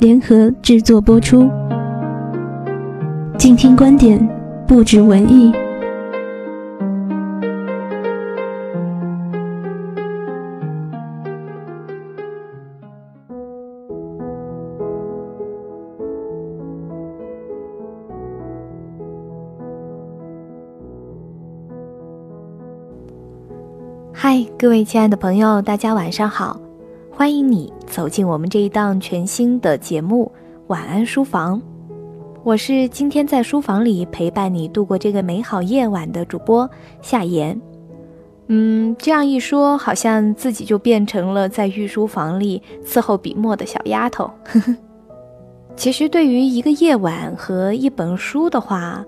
联合制作播出，静听观点，不止文艺。嗨，各位亲爱的朋友，大家晚上好。欢迎你走进我们这一档全新的节目《晚安书房》，我是今天在书房里陪伴你度过这个美好夜晚的主播夏言。嗯，这样一说，好像自己就变成了在御书房里伺候笔墨的小丫头。呵呵。其实，对于一个夜晚和一本书的话，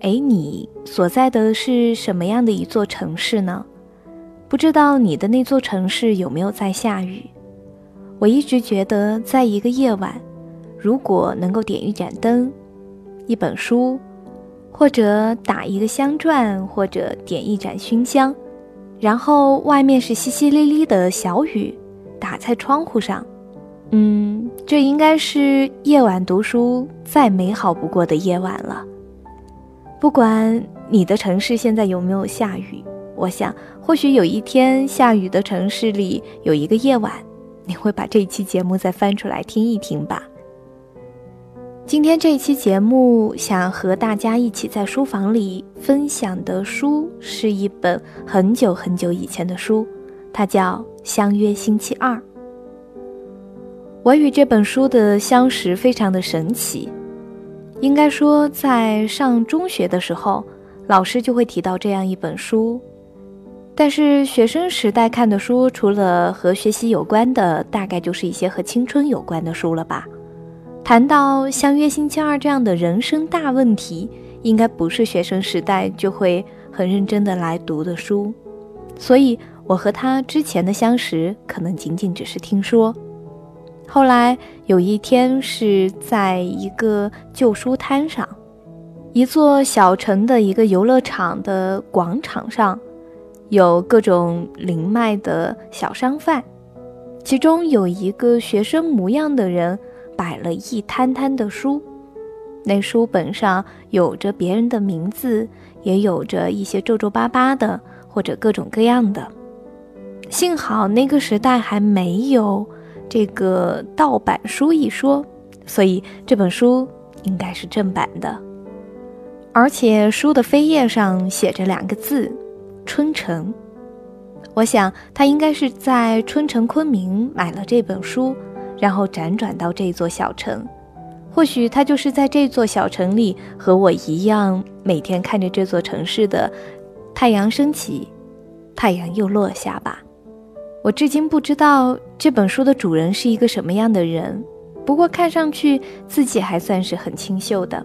哎，你所在的是什么样的一座城市呢？不知道你的那座城市有没有在下雨？我一直觉得，在一个夜晚，如果能够点一盏灯，一本书，或者打一个香篆，或者点一盏熏香，然后外面是淅淅沥沥的小雨打在窗户上，嗯，这应该是夜晚读书再美好不过的夜晚了。不管你的城市现在有没有下雨，我想，或许有一天下雨的城市里有一个夜晚。你会把这一期节目再翻出来听一听吧。今天这一期节目想和大家一起在书房里分享的书是一本很久很久以前的书，它叫《相约星期二》。我与这本书的相识非常的神奇，应该说在上中学的时候，老师就会提到这样一本书。但是学生时代看的书，除了和学习有关的，大概就是一些和青春有关的书了吧。谈到相约星期二这样的人生大问题，应该不是学生时代就会很认真的来读的书。所以，我和他之前的相识，可能仅仅只是听说。后来有一天是在一个旧书摊上，一座小城的一个游乐场的广场上。有各种灵脉的小商贩，其中有一个学生模样的人摆了一摊摊的书，那书本上有着别人的名字，也有着一些皱皱巴巴的或者各种各样的。幸好那个时代还没有这个盗版书一说，所以这本书应该是正版的，而且书的扉页上写着两个字。春城，我想他应该是在春城昆明买了这本书，然后辗转到这座小城。或许他就是在这座小城里和我一样，每天看着这座城市的太阳升起，太阳又落下吧。我至今不知道这本书的主人是一个什么样的人，不过看上去自己还算是很清秀的，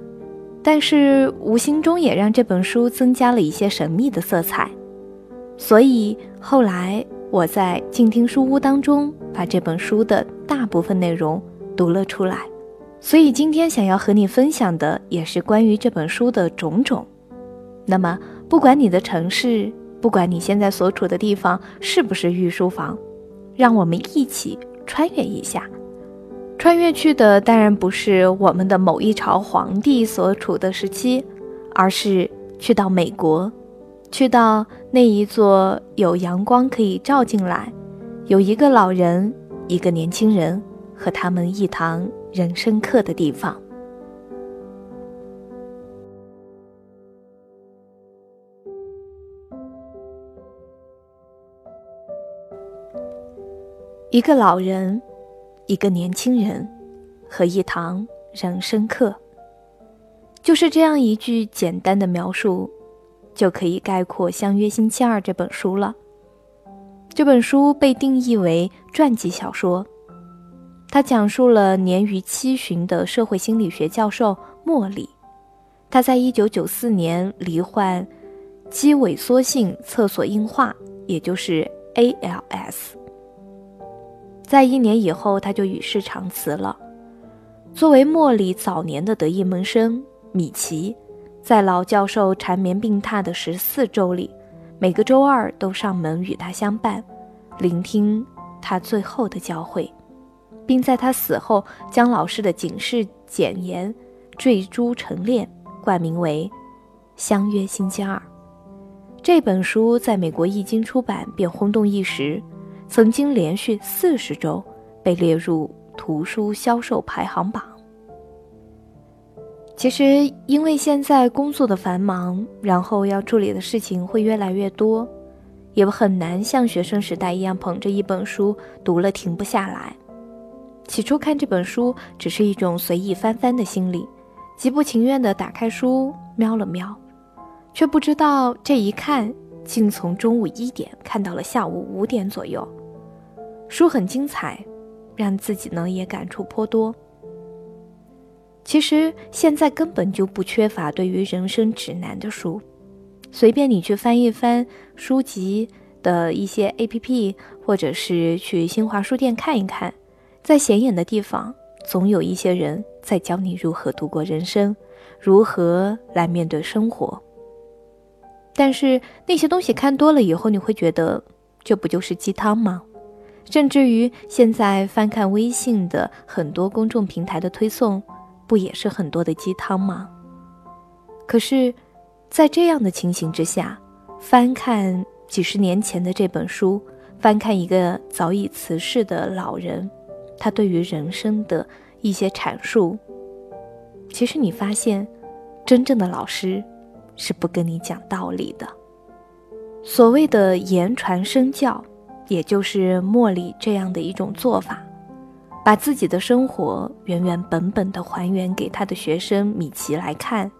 但是无形中也让这本书增加了一些神秘的色彩。所以后来我在静听书屋当中把这本书的大部分内容读了出来，所以今天想要和你分享的也是关于这本书的种种。那么，不管你的城市，不管你现在所处的地方是不是御书房，让我们一起穿越一下。穿越去的当然不是我们的某一朝皇帝所处的时期，而是去到美国。去到那一座有阳光可以照进来，有一个老人、一个年轻人和他们一堂人生课的地方。一个老人，一个年轻人，和一堂人生课，就是这样一句简单的描述，就可以概括《相约星期二》这本书了。这本书被定义为传记小说，它讲述了年逾七旬的社会心理学教授莫里，他在一九九四年罹患肌萎缩性厕所硬化，也就是 ALS。在一年以后，他就与世长辞了。作为莫里早年的得意门生，米奇，在老教授缠绵病榻的十四周里，每个周二都上门与他相伴，聆听他最后的教诲，并在他死后将老师的警示简言缀珠成链，冠名为《相约星期二》。这本书在美国一经出版便轰动一时。曾经连续四十周被列入图书销售排行榜。其实，因为现在工作的繁忙，然后要处理的事情会越来越多，也很难像学生时代一样捧着一本书读了停不下来。起初看这本书只是一种随意翻翻的心理，极不情愿地打开书瞄了瞄，却不知道这一看竟从中午一点看到了下午五点左右。书很精彩，让自己呢也感触颇多。其实现在根本就不缺乏对于人生指南的书，随便你去翻一翻书籍的一些 A P P，或者是去新华书店看一看，在显眼的地方，总有一些人在教你如何度过人生，如何来面对生活。但是那些东西看多了以后，你会觉得这不就是鸡汤吗？甚至于现在翻看微信的很多公众平台的推送，不也是很多的鸡汤吗？可是，在这样的情形之下，翻看几十年前的这本书，翻看一个早已辞世的老人，他对于人生的一些阐述，其实你发现，真正的老师是不跟你讲道理的。所谓的言传身教。也就是莫里这样的一种做法，把自己的生活原原本本的还原给他的学生米奇来看，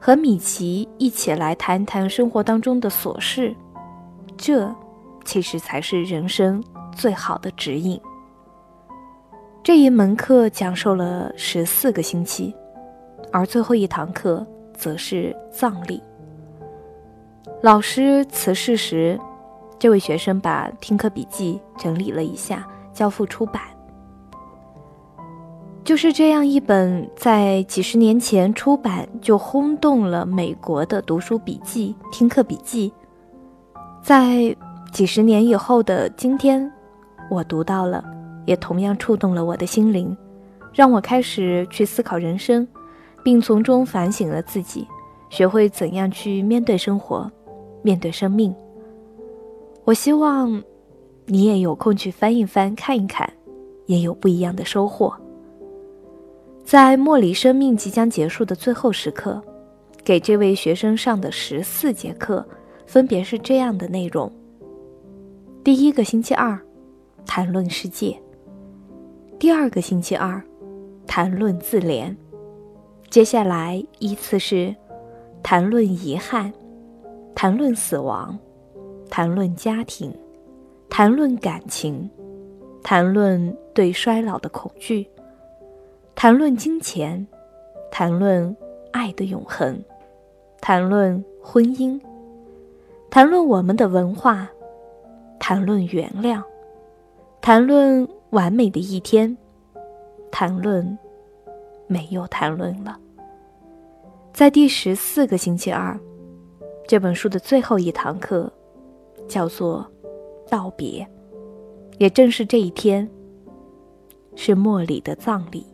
和米奇一起来谈谈生活当中的琐事，这其实才是人生最好的指引。这一门课讲授了十四个星期，而最后一堂课则是葬礼。老师辞世时。这位学生把听课笔记整理了一下，交付出版。就是这样一本在几十年前出版就轰动了美国的读书笔记、听课笔记，在几十年以后的今天，我读到了，也同样触动了我的心灵，让我开始去思考人生，并从中反省了自己，学会怎样去面对生活，面对生命。我希望，你也有空去翻一翻、看一看，也有不一样的收获。在莫里生命即将结束的最后时刻，给这位学生上的十四节课，分别是这样的内容：第一个星期二，谈论世界；第二个星期二，谈论自怜；接下来依次是谈论遗憾，谈论死亡。谈论家庭，谈论感情，谈论对衰老的恐惧，谈论金钱，谈论爱的永恒，谈论婚姻，谈论我们的文化，谈论原谅，谈论完美的一天，谈论没有谈论了。在第十四个星期二，这本书的最后一堂课。叫做道别，也正是这一天，是莫里的葬礼。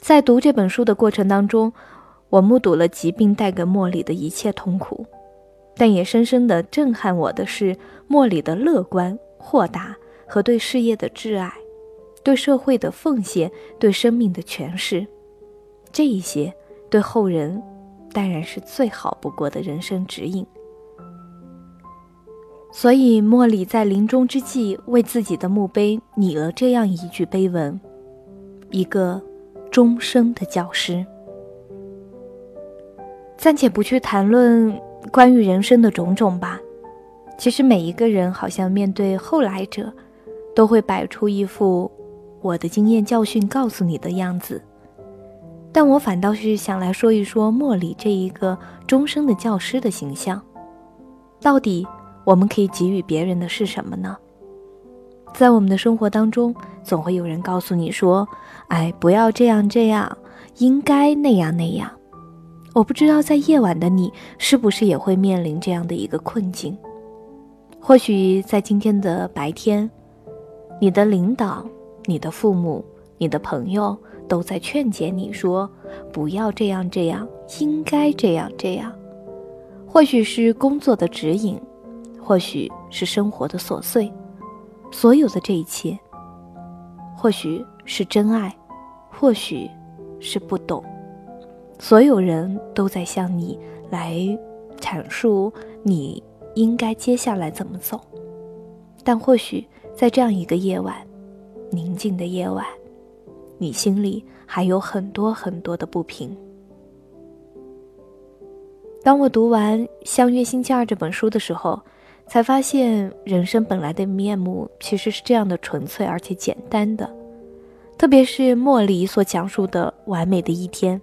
在读这本书的过程当中，我目睹了疾病带给莫里的一切痛苦，但也深深的震撼我的是莫里的乐观、豁达和对事业的挚爱。对社会的奉献、对生命的诠释，这一些对后人当然是最好不过的人生指引。所以，莫里在临终之际为自己的墓碑拟了这样一句碑文：“一个终生的教师。”暂且不去谈论关于人生的种种吧。其实每一个人好像面对后来者，都会摆出一副我的经验教训告诉你的样子。但我反倒是想来说一说莫里这一个终生的教师的形象，到底我们可以给予别人的是什么呢？在我们的生活当中，总会有人告诉你说：“哎，不要这样这样，应该那样那样。”我不知道在夜晚的你是不是也会面临这样的一个困境。或许在今天的白天，你的领导、你的父母、你的朋友都在劝解你说：“不要这样这样，应该这样这样。”或许是工作的指引，或许是生活的琐碎，所有的这一切，或许是真爱，或许是不懂，所有人都在向你来阐述你。应该接下来怎么走？但或许在这样一个夜晚，宁静的夜晚，你心里还有很多很多的不平。当我读完《相约星期二》这本书的时候，才发现人生本来的面目其实是这样的纯粹而且简单的。特别是莫里所讲述的完美的一天，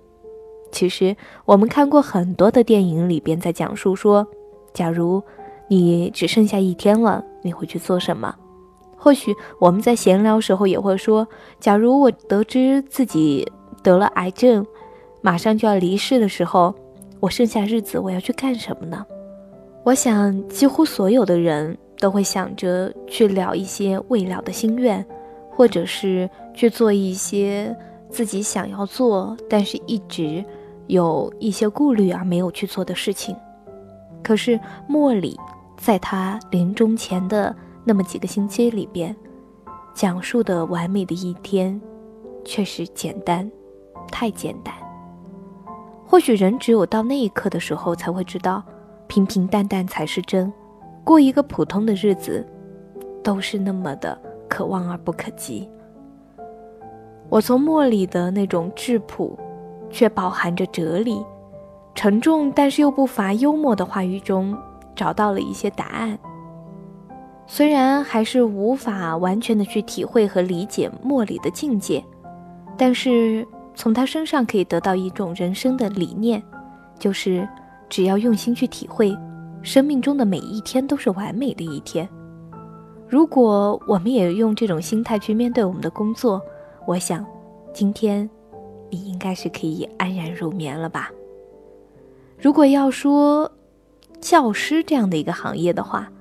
其实我们看过很多的电影里边在讲述说，假如。你只剩下一天了，你会去做什么？或许我们在闲聊时候也会说：假如我得知自己得了癌症，马上就要离世的时候，我剩下日子我要去干什么呢？我想，几乎所有的人都会想着去了一些未了的心愿，或者是去做一些自己想要做，但是一直有一些顾虑而没有去做的事情。可是莫里。在他临终前的那么几个星期里边，讲述的完美的一天，却是简单，太简单。或许人只有到那一刻的时候，才会知道，平平淡淡才是真。过一个普通的日子，都是那么的可望而不可及。我从莫里的那种质朴，却饱含着哲理，沉重但是又不乏幽默的话语中。找到了一些答案，虽然还是无法完全的去体会和理解莫里的境界，但是从他身上可以得到一种人生的理念，就是只要用心去体会，生命中的每一天都是完美的一天。如果我们也用这种心态去面对我们的工作，我想，今天你应该是可以安然入眠了吧。如果要说，教师这样的一个行业的话，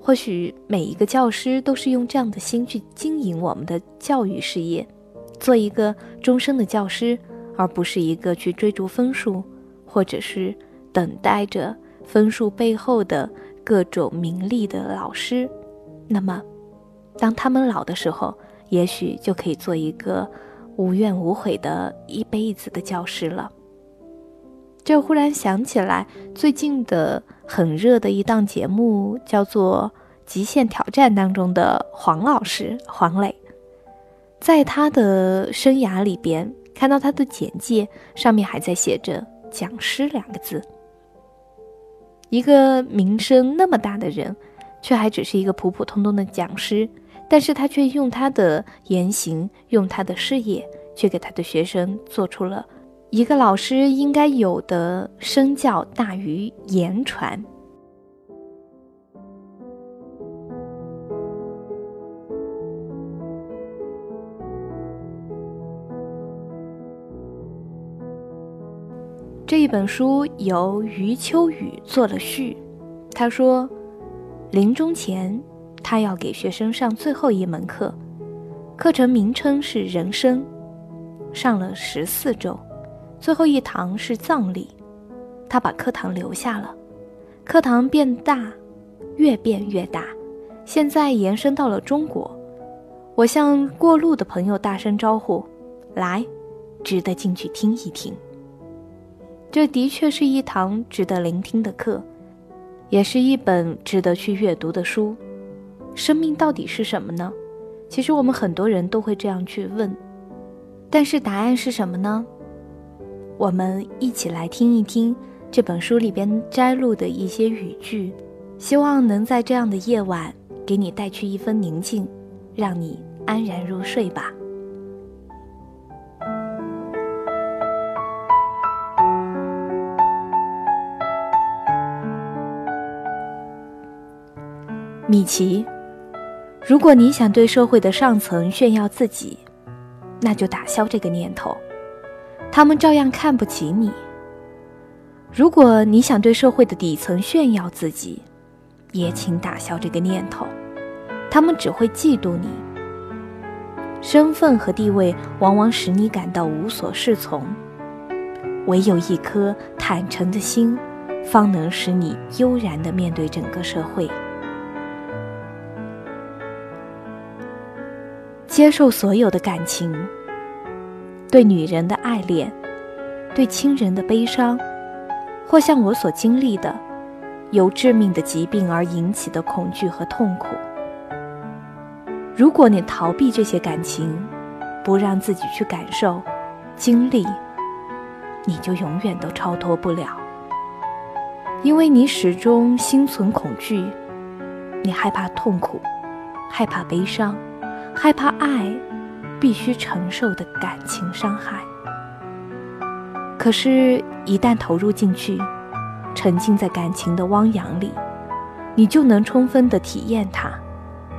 或许每一个教师都是用这样的心去经营我们的教育事业，做一个终生的教师，而不是一个去追逐分数，或者是等待着分数背后的各种名利的老师。那么，当他们老的时候，也许就可以做一个无怨无悔的一辈子的教师了。这忽然想起来，最近的很热的一档节目叫做《极限挑战》当中的黄老师黄磊，在他的生涯里边看到他的简介上面还在写着“讲师”两个字。一个名声那么大的人，却还只是一个普普通通的讲师，但是他却用他的言行，用他的事业，却给他的学生做出了。一个老师应该有的身教大于言传。这一本书由余秋雨做了序。他说，临终前，他要给学生上最后一门课，课程名称是人生，上了十四周。最后一堂是葬礼，他把课堂留下了。课堂变大，越变越大，现在延伸到了中国。我向过路的朋友大声招呼：“来，值得进去听一听。”这的确是一堂值得聆听的课，也是一本值得去阅读的书。生命到底是什么呢？其实我们很多人都会这样去问，但是答案是什么呢？我们一起来听一听这本书里边摘录的一些语句，希望能在这样的夜晚给你带去一分宁静，让你安然入睡吧。米奇。如果你想对社会的上层炫耀自己，那就打消这个念头，他们照样看不起你。如果你想对社会的底层炫耀自己，也请打消这个念头，他们只会嫉妒你。身份和地位往往使你感到无所适从，唯有一颗坦诚的心，方能使你悠然地面对整个社会。接受所有的感情，对女人的爱恋，对亲人的悲伤，或像我所经历的，由致命的疾病而引起的恐惧和痛苦。如果你逃避这些感情，不让自己去感受、经历，你就永远都超脱不了，因为你始终心存恐惧，你害怕痛苦，害怕悲伤。害怕爱必须承受的感情伤害，可是，一旦投入进去，沉浸在感情的汪洋里，你就能充分的体验它，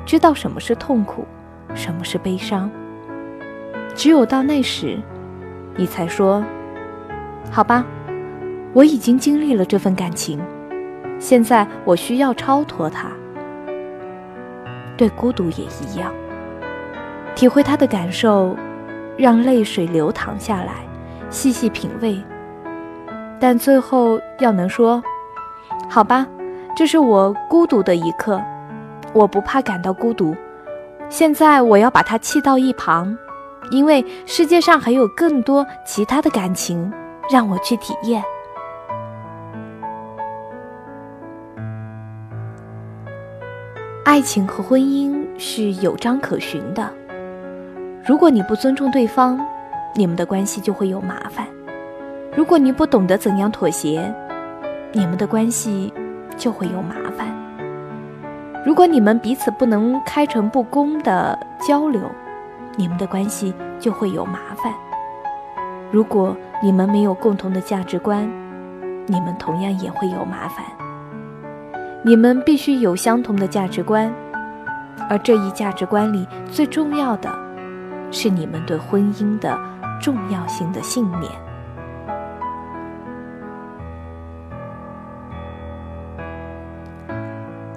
知道什么是痛苦，什么是悲伤。只有到那时，你才说：“好吧，我已经经历了这份感情，现在我需要超脱它。”对孤独也一样。体会他的感受，让泪水流淌下来，细细品味。但最后要能说：“好吧，这是我孤独的一刻，我不怕感到孤独。现在我要把它弃到一旁，因为世界上还有更多其他的感情让我去体验。爱情和婚姻是有章可循的。”如果你不尊重对方，你们的关系就会有麻烦；如果你不懂得怎样妥协，你们的关系就会有麻烦；如果你们彼此不能开诚布公的交流，你们的关系就会有麻烦；如果你们没有共同的价值观，你们同样也会有麻烦。你们必须有相同的价值观，而这一价值观里最重要的。是你们对婚姻的重要性的信念。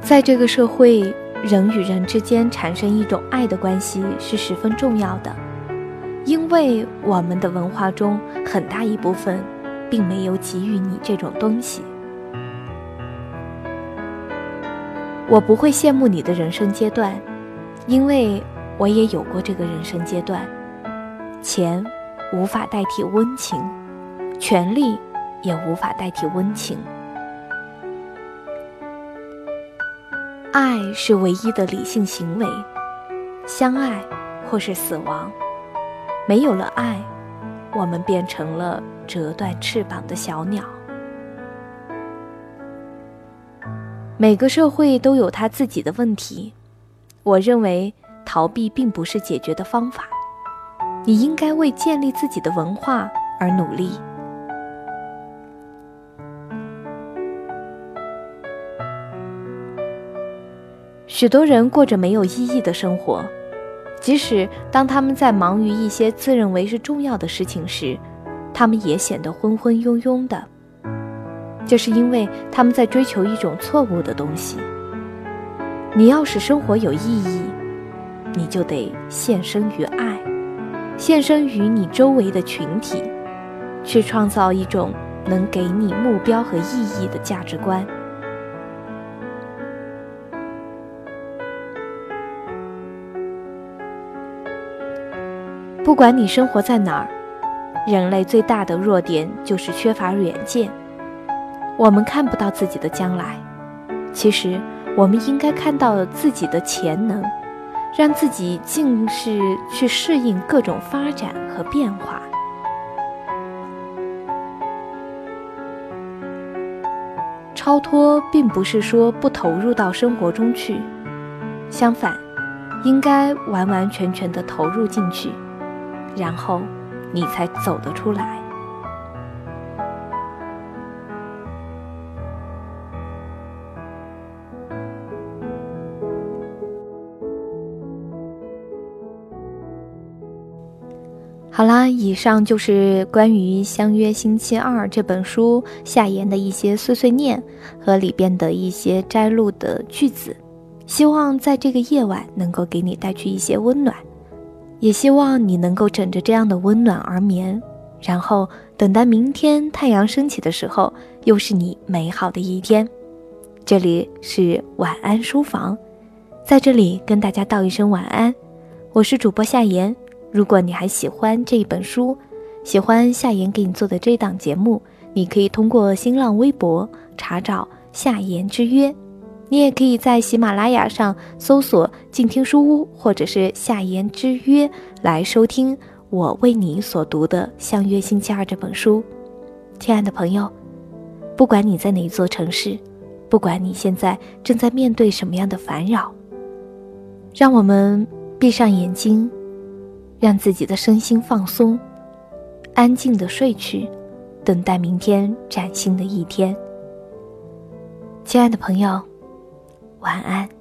在这个社会，人与人之间产生一种爱的关系是十分重要的，因为我们的文化中很大一部分并没有给予你这种东西。我不会羡慕你的人生阶段，因为。我也有过这个人生阶段，钱无法代替温情，权力也无法代替温情。爱是唯一的理性行为，相爱或是死亡。没有了爱，我们变成了折断翅膀的小鸟。每个社会都有它自己的问题，我认为。逃避并不是解决的方法，你应该为建立自己的文化而努力。许多人过着没有意义的生活，即使当他们在忙于一些自认为是重要的事情时，他们也显得昏昏庸庸的。这是因为他们在追求一种错误的东西。你要使生活有意义。你就得献身于爱，献身于你周围的群体，去创造一种能给你目标和意义的价值观。不管你生活在哪儿，人类最大的弱点就是缺乏远见。我们看不到自己的将来，其实我们应该看到自己的潜能，让自己尽是去适应各种发展和变化。超脱并不是说不投入到生活中去，相反，应该完完全全的投入进去。然后，你才走得出来。好啦，以上就是关于《相约星期二》这本书夏言的一些碎碎念和里边的一些摘录的句子，希望在这个夜晚能够给你带去一些温暖。也希望你能够枕着这样的温暖而眠，然后等待明天太阳升起的时候，又是你美好的一天。这里是晚安书房，在这里跟大家道一声晚安。我是主播夏言。如果你还喜欢这一本书，喜欢夏言给你做的这档节目，你可以通过新浪微博查找“夏言之约”。你也可以在喜马拉雅上搜索“静听书屋”或者是“夏言之约”来收听我为你所读的《相约星期二》这本书。亲爱的朋友，不管你在哪一座城市，不管你现在正在面对什么样的烦扰，让我们闭上眼睛，让自己的身心放松，安静的睡去，等待明天崭新的一天。亲爱的朋友。晚安。